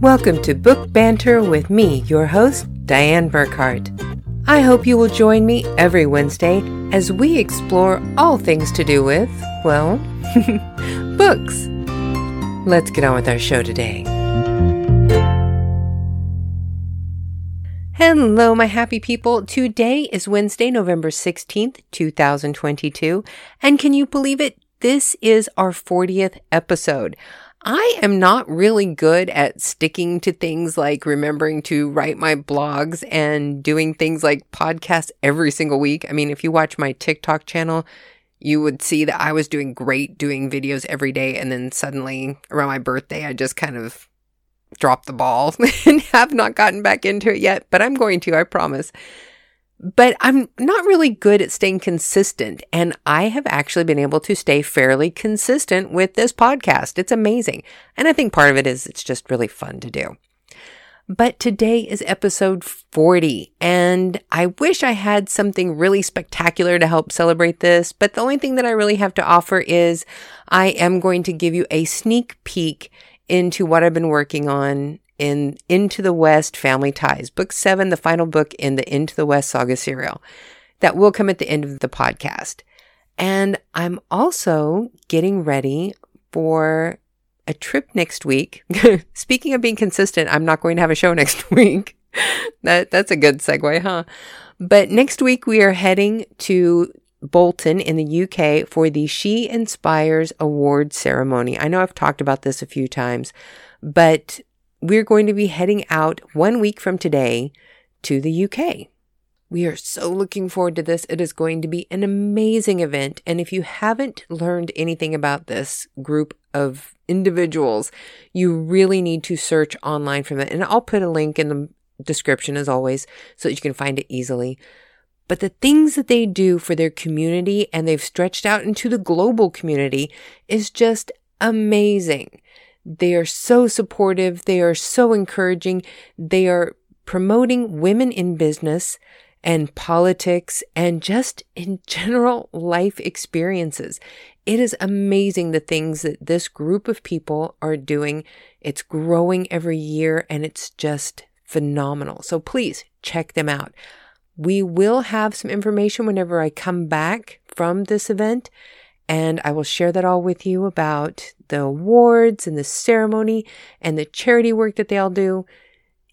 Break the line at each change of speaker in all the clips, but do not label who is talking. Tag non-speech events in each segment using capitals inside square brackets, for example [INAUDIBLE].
Welcome to Book Banter with me, your host, Dianne Burckhardt. I hope you will join me every Wednesday as we explore all things to do with, well, [LAUGHS] books. Let's get on with our show today. Hello, my happy people. Today is Wednesday, November 16th, 2022. And can you believe it? This is our 40th episode. I am not really good at sticking to things like remembering to write my blogs and doing things like podcasts every single week. I mean, if you watch my TikTok channel, you would see that I was doing great doing videos every day. And then suddenly around my birthday, I just kind of dropped the ball [LAUGHS] and have not gotten back into it yet, but I'm going to, I promise but I'm not really good at staying consistent. And I have actually been able to stay fairly consistent with this podcast. It's amazing. And I think part of it is it's just really fun to do. But today is episode 40, and I wish I had something really spectacular to help celebrate this. But the only thing that I really have to offer is I am going to give you a sneak peek into what I've been working on in Into the West Family Ties, book seven, the final book in the Into the West saga serial. That will come at the end of the podcast. And I'm also getting ready for a trip next week. [LAUGHS] Speaking of being consistent, I'm not going to have a show [LAUGHS] next week. that that's a good segue, huh? But next week we are heading to Bolton in the UK for the She Inspires Award ceremony. I know I've talked about this a few times, but we're going to be heading out one week from today to the UK. We are so looking forward to this. It is going to be an amazing event. And if you haven't learned anything about this group of individuals, you really need to search online for it. And I'll put a link in the description as always so that you can find it easily. But the things that they do for their community and they've stretched out into the global community is just amazing. They are so supportive. They are so encouraging. They are promoting women in business and politics and just in general life experiences. It is amazing the things that this group of people are doing. It's growing every year and it's just phenomenal. So please check them out. We will have some information whenever I come back from this event and I will share that all with you about the awards and the ceremony and the charity work that they all do.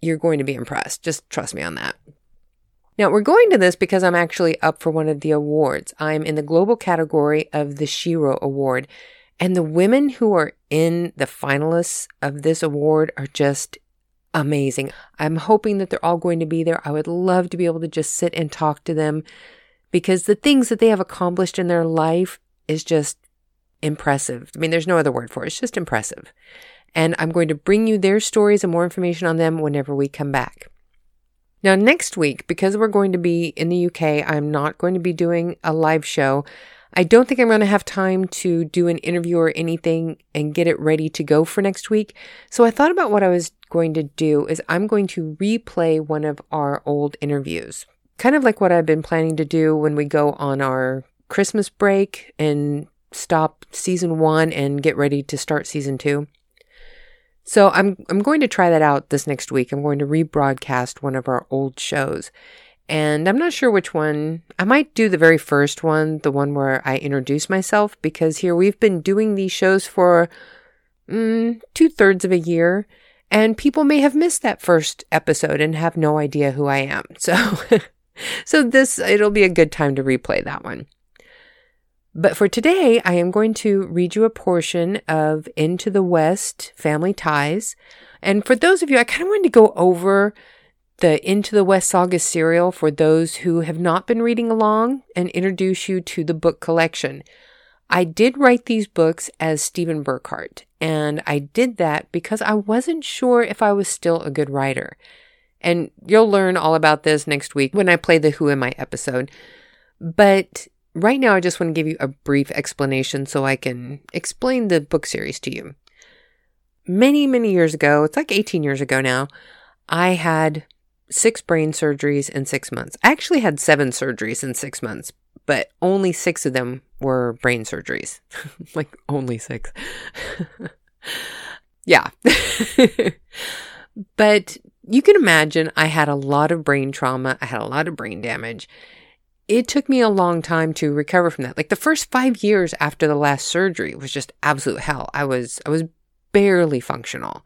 You're going to be impressed. Just trust me on that. Now, we're going to this because I'm actually up for one of the awards. I'm in the global category of the Shiro Award. And the women who are in the finalists of this award are just amazing. I'm hoping that they're all going to be there. I would love to be able to just sit and talk to them because the things that they have accomplished in their life is just impressive. I mean, there's no other word for it. It's just impressive. And I'm going to bring you their stories and more information on them whenever we come back. Now, next week, because we're going to be in the UK, I'm not going to be doing a live show. I don't think I'm going to have time to do an interview or anything and get it ready to go for next week. So I thought about what I was going to do is I'm going to replay one of our old interviews. Kind of like what I've been planning to do when we go on our Christmas break and stop season one and get ready to start season two. So I'm I'm going to try that out this next week. I'm going to rebroadcast one of our old shows. And I'm not sure which one. I might do the very first one, the one where I introduce myself, because here we've been doing these shows for mm, two thirds of a year, and people may have missed that first episode and have no idea who I am. So, [LAUGHS] so this it'll be a good time to replay that one. But for today, I am going to read you a portion of Into the West Family Ties. And for those of you, I kind of wanted to go over the Into the West Saga serial for those who have not been reading along and introduce you to the book collection. I did write these books as Stephen Burckhardt, and I did that because I wasn't sure if I was still a good writer. And you'll learn all about this next week when I play the Who Am I episode. But Right now, I just want to give you a brief explanation so I can explain the book series to you. Many, many years ago, it's like 18 years ago now, I had six brain surgeries in six months. I actually had seven surgeries in six months, but only six of them were brain surgeries. [LAUGHS] like, only six. [LAUGHS] yeah. [LAUGHS] but you can imagine I had a lot of brain trauma, I had a lot of brain damage. It took me a long time to recover from that. Like the first 5 years after the last surgery was just absolute hell. I was I was barely functional.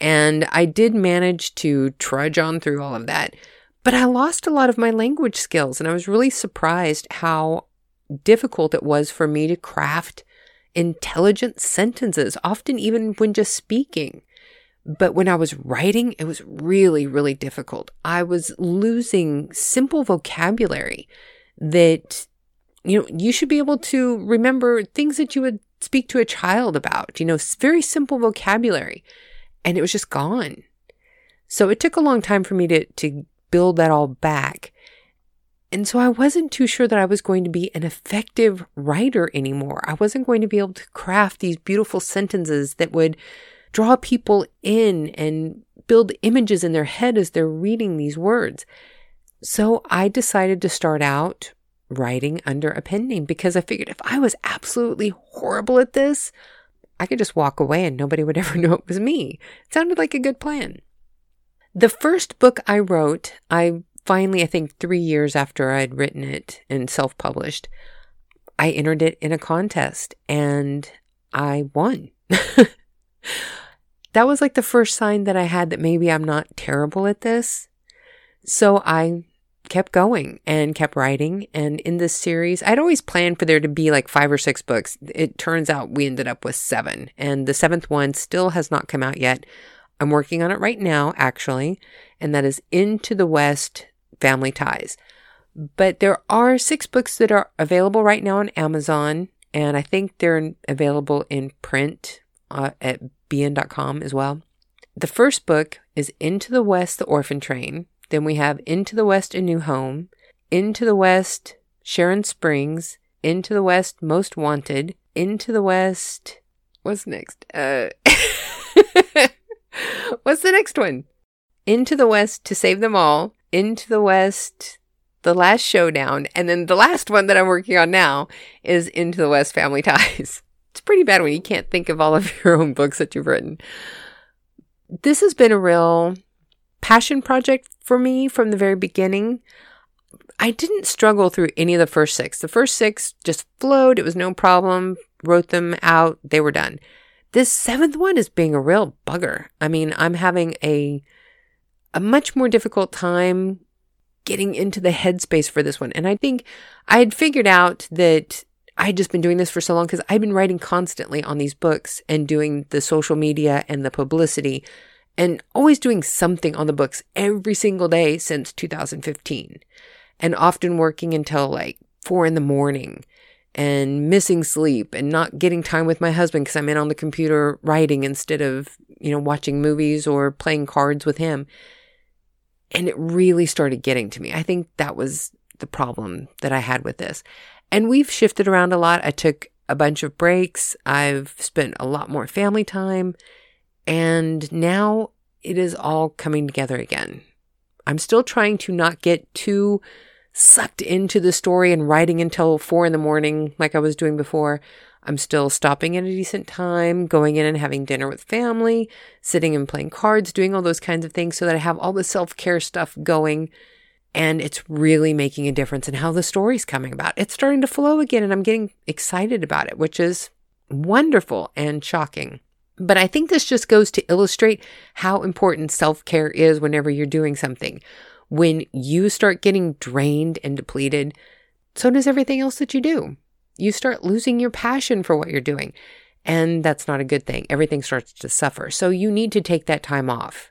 And I did manage to trudge on through all of that, but I lost a lot of my language skills and I was really surprised how difficult it was for me to craft intelligent sentences, often even when just speaking. But when I was writing, it was really, really difficult. I was losing simple vocabulary that, you know, you should be able to remember things that you would speak to a child about, you know, very simple vocabulary. And it was just gone. So it took a long time for me to, to build that all back. And so I wasn't too sure that I was going to be an effective writer anymore. I wasn't going to be able to craft these beautiful sentences that would draw people in and build images in their head as they're reading these words. So I decided to start out writing under a pen name because I figured if I was absolutely horrible at this, I could just walk away and nobody would [LAUGHS] ever know it was me. It sounded like a good plan. The first book I wrote, I finally, I think three years after I'd written it and self published, I entered it in a contest and I won. [LAUGHS] that was like the first sign that I had that maybe I'm not terrible at this. So I kept going and kept writing. And in this series, I'd always planned for there to be like five or six books. It turns out we ended up with seven, and the seventh one still has not come out yet. I'm working on it right now, actually, and that is Into the West family ties. But there are six books that are available right now on Amazon, and I think they're available in print uh, at bn.com as well. The first book is Into the West, The Orphan Train. Then we have Into the West, A New Home, Into the West, Sharon Springs, Into the West, Most Wanted, Into the West. What's next? Uh, [LAUGHS] what's the next one? Into the West to Save Them All, into the West, The Last Showdown, and then the last one that I'm working on now is Into the West Family [LAUGHS] Ties. It's pretty bad when you can't think of all of [LAUGHS] your own books that you've written. This has been a real passion project for me from the very beginning. I didn't struggle through any of the first six. The first six just flowed, it was no problem, wrote them out, they were done. This seventh one is being a real bugger. I mean, I'm having a a much more difficult time getting into the headspace for this one. And I think I had figured out that I had just been doing this for so long because I've been writing constantly on these books and doing the social media and the publicity and always doing something on the books every single day since 2015 and often working until like four in the morning and missing sleep and not getting time with my husband because I'm in on the computer writing instead of, you know, watching movies or playing cards with him. And it really started getting to me. I think that was the problem that I had with this. And we've shifted around a lot. I took a bunch of breaks. I've spent a lot more family time. And now it is all coming together again. I'm still trying to not get too sucked into the story and writing until four in the morning like I was doing before. I'm still stopping at a decent time, going in and having dinner with family, sitting and playing cards, doing all those kinds of things so that I have all the self care stuff going. And it's really making a difference in how the story's coming about. It's starting to flow again, and I'm getting excited about it, which is wonderful and shocking. But I think this just goes to illustrate how important self care is whenever you're doing something. When you start getting drained and depleted, so does everything else that you do you start losing your passion for what you're doing. And that's not a good thing. Everything starts to suffer. So you need to take that time off.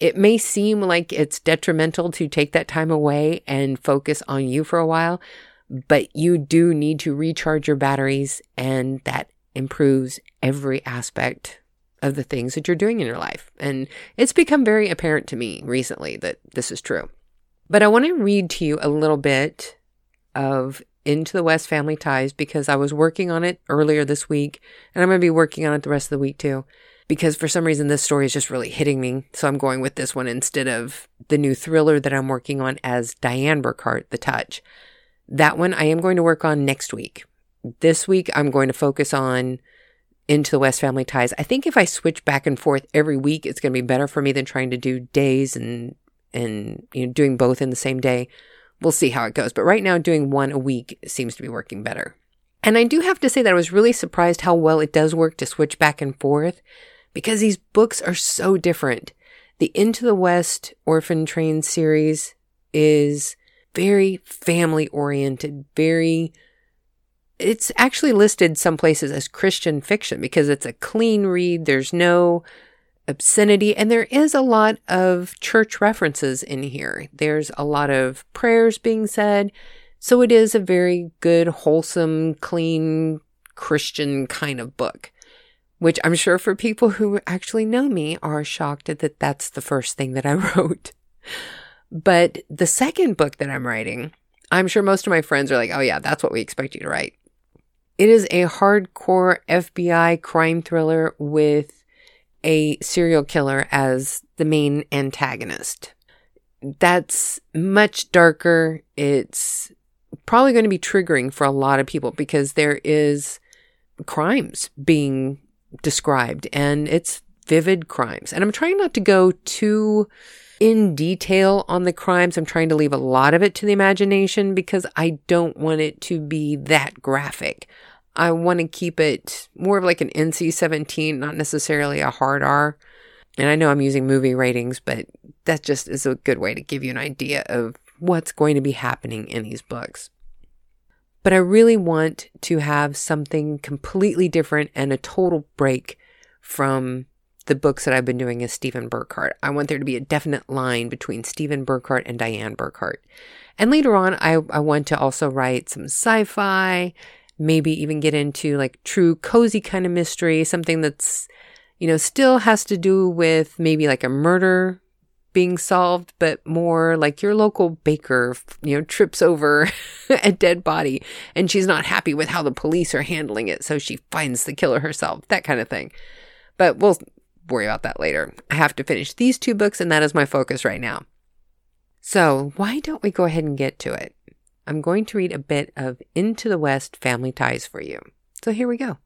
It may seem like it's detrimental to take that time away and focus on you for a while, but you do need to recharge your batteries, and that improves every aspect of the things that you're doing in your life. And it's become very apparent to me recently that this is true. But I want to read to you a little bit of into the West Family Ties because I was working on it earlier this week and I'm going to be working on it the rest of the week too. Because for some reason, this story is just really hitting me. So I'm going with this one instead of the new thriller that I'm working on as Dianne Burckhardt, The Touch. That one I am going to work on next week. This week, I'm going to focus on into the West Family Ties. I think if I switch back and forth every week, it's going to be better for me than trying to do days and and you know doing both in the same day. We'll see how it goes. But right now, doing one a week seems to be working better. And I do have to say that I was really surprised how well it does work to switch back and forth because these books are so different. The Into the West Orphan Train series is very family oriented, very it's actually listed some places as Christian fiction because it's a clean read. There's no obscenity and there is a lot of church references in here. There's a lot of prayers being said. So it is a very good, wholesome, clean Christian kind of book, which I'm sure for people who actually know me are shocked that that's the first thing that I [LAUGHS] wrote. But the second book that I'm writing, I'm sure most of my friends are like, oh, yeah, that's what we expect you to write. It is a hardcore FBI crime thriller with a serial killer as the main antagonist. That's much darker. It's probably going to be triggering for a lot of people because there is crimes being described and it's vivid crimes. And I'm trying not to go too in detail on the crimes. I'm trying to leave a lot of it to the imagination because I don't want it to be that graphic. I want to keep it more of like an NC 17, not necessarily a hard R. And I know I'm using movie ratings, but that just is a good way to give you an idea of what's going to be happening in these books. But I really want to have something completely different and a total break from the books that I've been doing as Stephen Burckhardt. I want there to be a definite line between Stephen Burckhardt and Dianne Burckhardt. And later on, I, I want to also write some sci fi, maybe even get into like true cozy kind of mystery, something that's, you know, still has to do with maybe like a murder being solved, but more like your local baker, you know, trips over [LAUGHS] a dead body and she's not happy with how the police are handling it. So she finds the killer herself, that kind of thing. But we'll worry about that later. I have to finish these two books, and that is my focus right now. So, why don't we go ahead and get to it? I'm going to read a bit of Into the West Family Ties for you. So, here we go.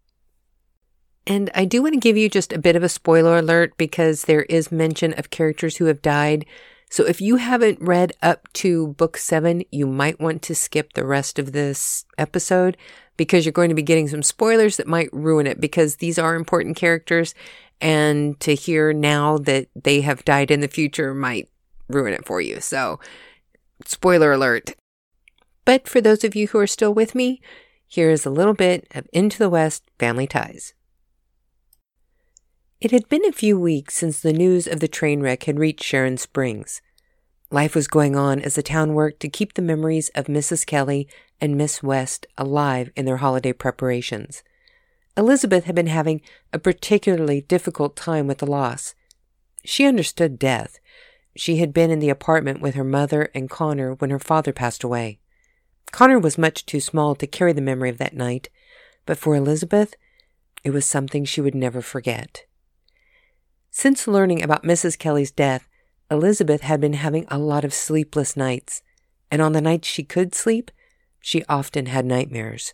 And I do want to give you just a bit of a spoiler alert because there is mention of characters who have died. So, if you haven't read up to book seven, you might want to skip the rest of this episode because you're going to be getting some spoilers that might ruin it because these are important characters and to hear now that they have died in the future might ruin it for you. So, spoiler alert. But for those of you who are still with me, here is a little bit of Into the West Family Ties. It had been a few weeks since the news of the train wreck had reached Sharon Springs. Life was going on as the town worked to keep the memories of Mrs. Kelly and Miss West alive in their holiday preparations. Elizabeth had been having a particularly difficult time with the loss. She understood death. She had been in the apartment with her mother and Connor when her father passed away. Connor was much too small to carry the memory of that night, but for Elizabeth, it was something she would never forget. Since learning about Mrs. Kelly's death, Elizabeth had been having a lot of sleepless nights, and on the nights she could sleep, she often had nightmares.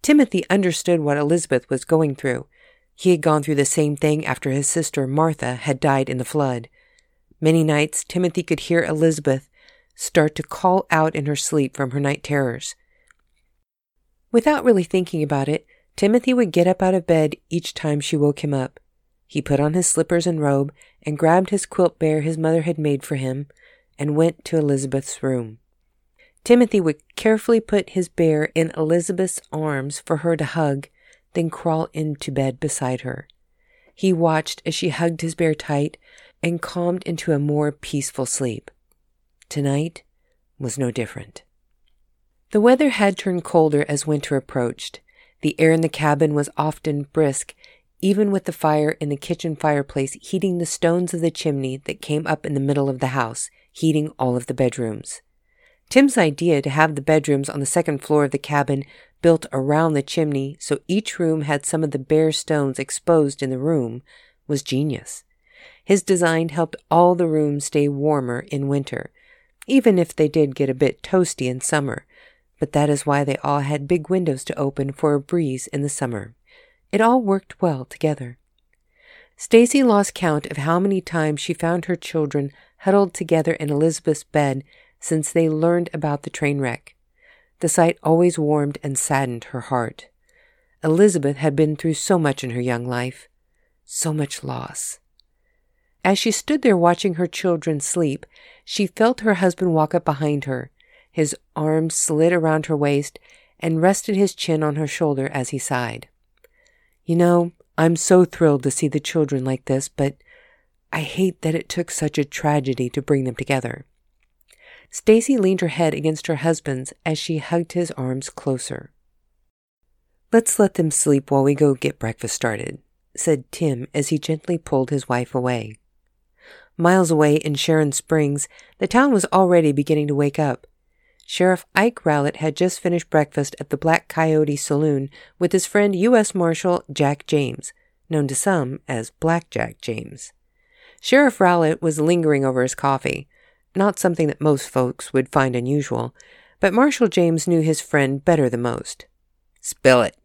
Timothy understood what Elizabeth was going through. He had gone through the same thing after his sister Martha had died in the flood. Many nights, Timothy could hear Elizabeth start to call out in her sleep from her night terrors. Without really thinking about it, Timothy would get up out of bed each time she woke him up. He put on his slippers and robe and grabbed his quilt bear his mother had made for him and went to Elizabeth's room. Timothy would carefully put his bear in Elizabeth's arms for her to hug, then crawl into bed beside her. He watched as she hugged his bear tight and calmed into a more peaceful sleep. Tonight was no different. The weather had turned colder as winter approached. The air in the cabin was often brisk, even with the fire in the kitchen fireplace heating the stones of the chimney that came up in the middle of the house, heating all of the bedrooms. Tim's idea to have the bedrooms on the second floor of the cabin built around the chimney so each room had some of the bare stones exposed in the room was genius. His design helped all the rooms stay warmer in winter, even if they did get a bit toasty in summer, but that is why they all had big windows to open for a breeze in the summer. It all worked well together. Stacy lost count of how many times she found her children huddled together in Elizabeth's bed since they learned about the train wreck. The sight always warmed and saddened her heart. Elizabeth had been through so much in her young life, so much loss. As she stood there watching her children sleep, she felt her husband walk up behind her. His arms slid around her waist and rested his chin on her shoulder as he sighed. You know, I'm so thrilled to see the children like this, but I hate that it took such a tragedy to bring them together. Stacy leaned her head against her husband's as she hugged his arms closer. Let's let them sleep while we go get breakfast started, said Tim as he gently pulled his wife away. Miles away in Sharon Springs, the town was already beginning to wake up. Sheriff Ike Rowlett had just finished breakfast at the Black Coyote Saloon with his friend U.S. Marshal Jack James, known to some as Blackjack James. Sheriff Rowlett was lingering over his coffee, not something that most folks would find unusual, but Marshal James knew his friend better than most. Spill it.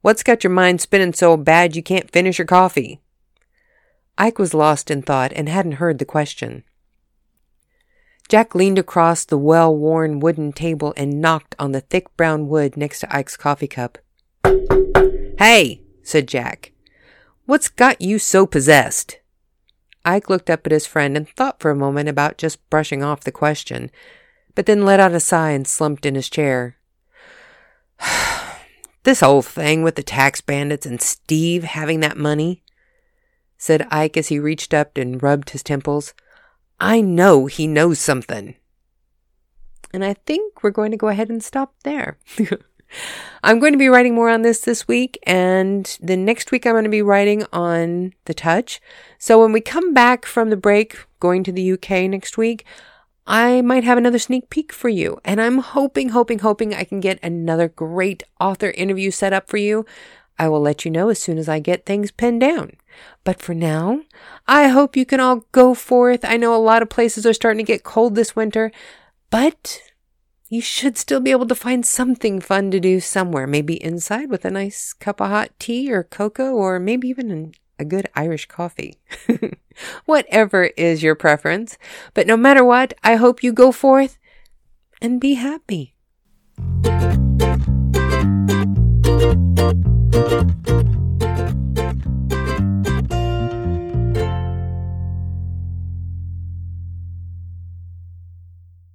What's got your mind spinning so bad you can't finish your coffee? Ike was lost in thought and hadn't heard the question. Jack leaned across the well worn wooden table and knocked on the thick brown wood next to Ike's coffee cup. Hey, said Jack. What's got you so possessed? Ike looked up at his friend and thought for a moment about just brushing off the question, but then let out a sigh and slumped in his chair. [SIGHS] this whole thing with the tax bandits and Steve having that money, said Ike as he reached up and rubbed his temples. I know he knows something. And I think we're going to go ahead and stop there. [LAUGHS] I'm going to be writing more on this this week, and the next week I'm going to be writing on The Touch. So when we come back from the break, going to the UK next week, I might have another sneak peek for you. And I'm hoping, hoping, hoping I can get another great author interview set up for you. I will let you know as soon as I get things pinned down. But for now, I hope you can all go forth. I know a lot of places are starting to get cold this winter, but you should still be able to find something fun to do somewhere, maybe inside with a nice cup of hot tea or cocoa, or maybe even a good Irish coffee. [LAUGHS] Whatever is your preference. But no matter what, I hope you go forth and be happy.